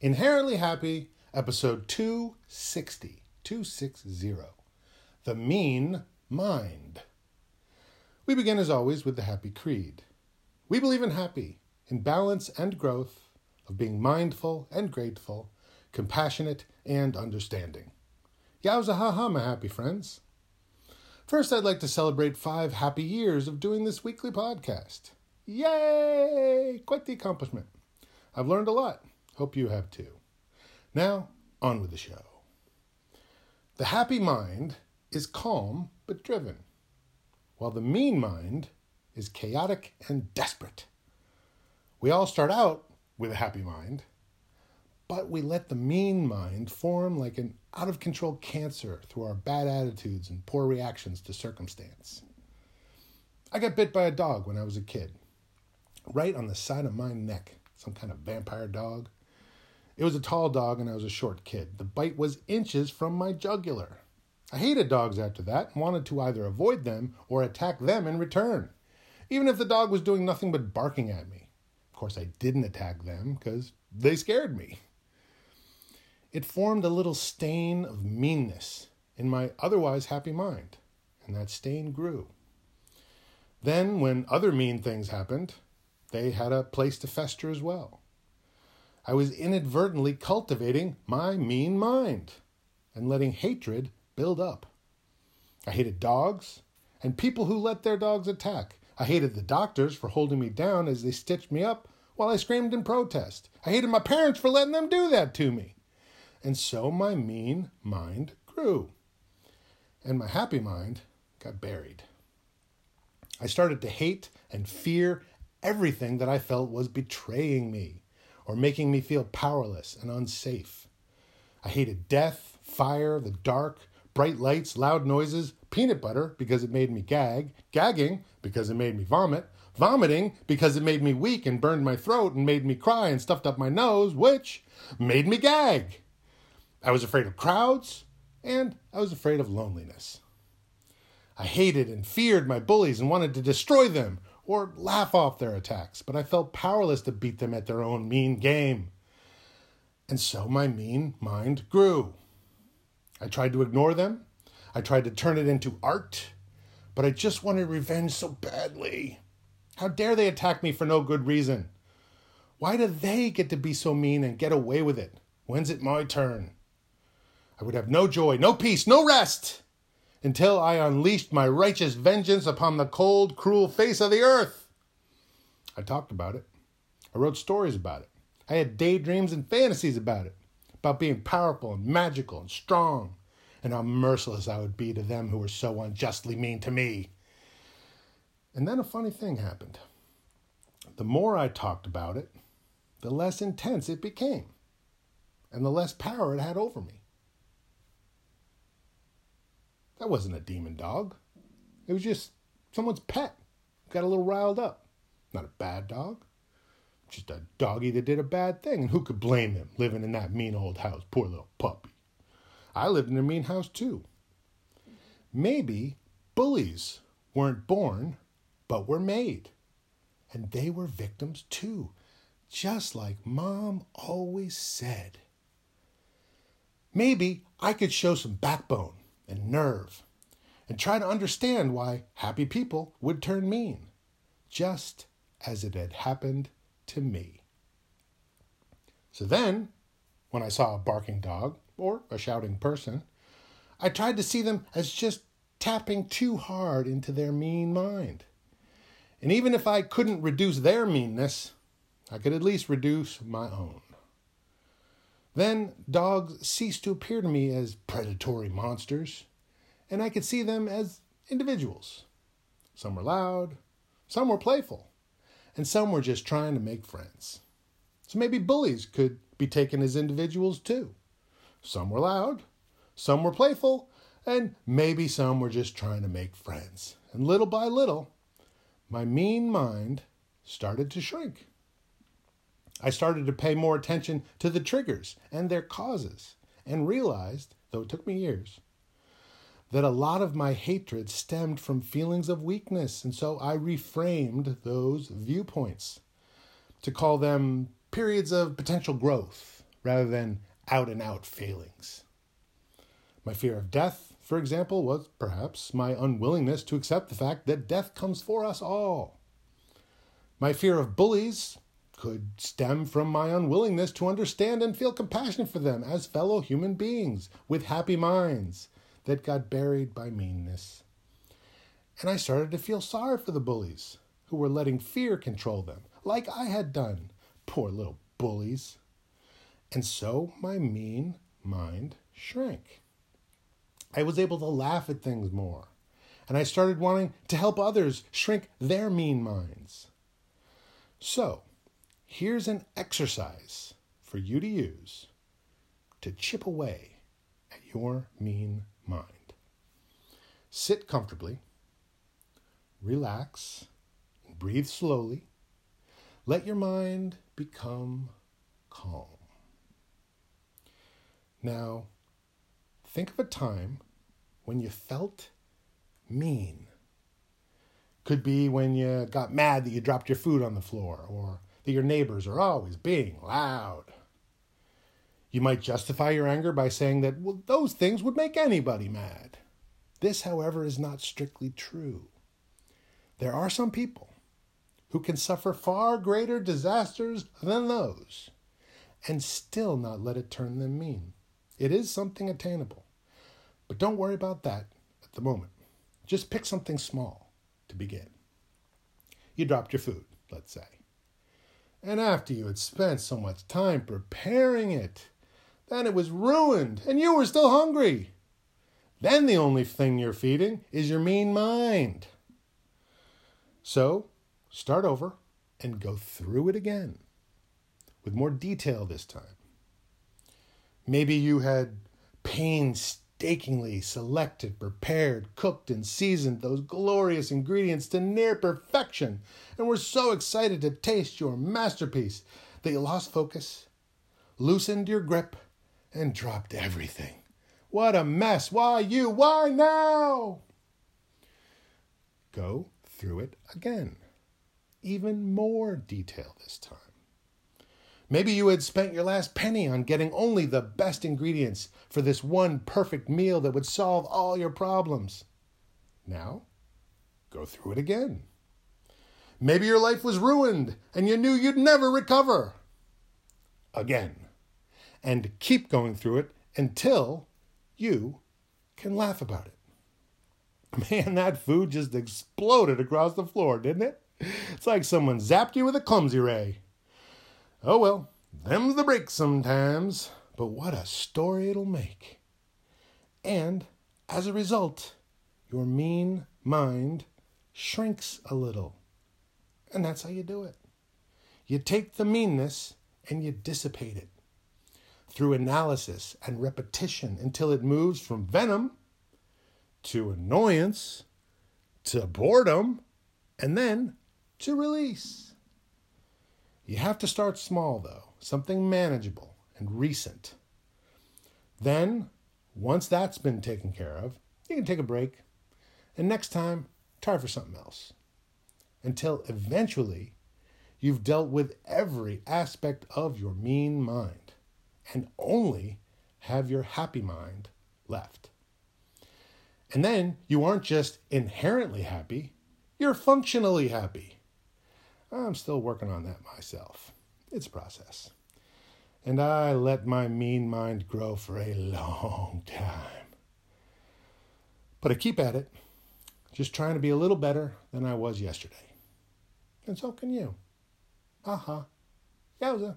Inherently Happy, episode 260. 260. The Mean Mind. We begin, as always, with the Happy Creed. We believe in happy, in balance and growth, of being mindful and grateful, compassionate and understanding. Yowza ha ha, my happy friends. First, I'd like to celebrate five happy years of doing this weekly podcast. Yay! Quite the accomplishment. I've learned a lot. Hope you have too. Now, on with the show. The happy mind is calm but driven, while the mean mind is chaotic and desperate. We all start out with a happy mind, but we let the mean mind form like an out of control cancer through our bad attitudes and poor reactions to circumstance. I got bit by a dog when I was a kid, right on the side of my neck, some kind of vampire dog. It was a tall dog and I was a short kid. The bite was inches from my jugular. I hated dogs after that and wanted to either avoid them or attack them in return, even if the dog was doing nothing but barking at me. Of course, I didn't attack them because they scared me. It formed a little stain of meanness in my otherwise happy mind, and that stain grew. Then, when other mean things happened, they had a place to fester as well. I was inadvertently cultivating my mean mind and letting hatred build up. I hated dogs and people who let their dogs attack. I hated the doctors for holding me down as they stitched me up while I screamed in protest. I hated my parents for letting them do that to me. And so my mean mind grew. And my happy mind got buried. I started to hate and fear everything that I felt was betraying me or making me feel powerless and unsafe. I hated death, fire, the dark, bright lights, loud noises, peanut butter because it made me gag, gagging because it made me vomit, vomiting because it made me weak and burned my throat and made me cry and stuffed up my nose, which made me gag. I was afraid of crowds and I was afraid of loneliness. I hated and feared my bullies and wanted to destroy them or laugh off their attacks, but I felt powerless to beat them at their own mean game. And so my mean mind grew. I tried to ignore them. I tried to turn it into art, but I just wanted revenge so badly. How dare they attack me for no good reason? Why do they get to be so mean and get away with it? When's it my turn? I would have no joy, no peace, no rest until I unleashed my righteous vengeance upon the cold, cruel face of the earth. I talked about it. I wrote stories about it. I had daydreams and fantasies about it, about being powerful and magical and strong, and how merciless I would be to them who were so unjustly mean to me. And then a funny thing happened. The more I talked about it, the less intense it became, and the less power it had over me. That wasn't a demon dog. It was just someone's pet. Got a little riled up. Not a bad dog. Just a doggy that did a bad thing. And who could blame him living in that mean old house? Poor little puppy. I lived in a mean house too. Maybe bullies weren't born, but were made. And they were victims too, just like Mom always said. Maybe I could show some backbone and nerve and try to understand why happy people would turn mean, just as it had happened to me. So then, when I saw a barking dog or a shouting person, I tried to see them as just tapping too hard into their mean mind. And even if I couldn't reduce their meanness, I could at least reduce my own. Then dogs ceased to appear to me as predatory monsters, and I could see them as individuals. Some were loud, some were playful, and some were just trying to make friends. So maybe bullies could be taken as individuals too. Some were loud, some were playful, and maybe some were just trying to make friends. And little by little, my mean mind started to shrink. I started to pay more attention to the triggers and their causes and realized, though it took me years, that a lot of my hatred stemmed from feelings of weakness. And so I reframed those viewpoints to call them periods of potential growth rather than out and out failings. My fear of death, for example, was perhaps my unwillingness to accept the fact that death comes for us all. My fear of bullies could stem from my unwillingness to understand and feel compassion for them as fellow human beings with happy minds that got buried by meanness. And I started to feel sorry for the bullies who were letting fear control them, like I had done. Poor little bullies. And so my mean mind shrank. I was able to laugh at things more, and I started wanting to help others shrink their mean minds. So, here's an exercise for you to use to chip away at your mean mind. Sit comfortably, relax, breathe slowly. Let your mind become calm. Now, think of a time when you felt mean. Could be when you got mad that you dropped your food on the floor, or that your neighbors are always being loud. You might justify your anger by saying that well, those things would make anybody mad. This, however, is not strictly true. There are some people who can suffer far greater disasters than those and still not let it turn them mean. It is something attainable. But don't worry about that at the moment. Just pick something small to begin. You dropped your food, let's say. And after you had spent so much time preparing it, then it was ruined and you were still hungry. Then the only thing you're feeding is your mean mind. So start over and go through it again with more detail this time. Maybe you had painstakingly selected, prepared, cooked, and seasoned those glorious ingredients to near perfection and were so excited to taste your masterpiece that you lost focus, loosened your grip, and dropped everything. What a mess! Why you? Why now? Go through it again. Even more detail this time. Maybe you had spent your last penny on getting only the best ingredients for this one perfect meal that would solve all your problems. Now, go through it again. Maybe your life was ruined and you knew you'd never recover. Again. And keep going through it until you can laugh about it. Man, that food just exploded across the floor, didn't it? It's like someone zapped you with a clumsy ray. Oh well, them's the breaks sometimes, but what a story it'll make. And as a result, your mean mind shrinks a little. And that's how you do it. You take the meanness and you dissipate it through analysis and repetition until it moves from venom to annoyance to boredom and then to release. You have to start small, though, something manageable and recent. Then, once that's been taken care of, you can take a break and next time, try for something else. Until eventually, you've dealt with every aspect of your mean mind and only have your happy mind left. And then you aren't just inherently happy, you're functionally happy. I'm still working on that myself. It's a process. And I let my mean mind grow for a long time. But I keep at it, just trying to be a little better than I was yesterday. And so can you. Aha. Uh-huh. Yowza.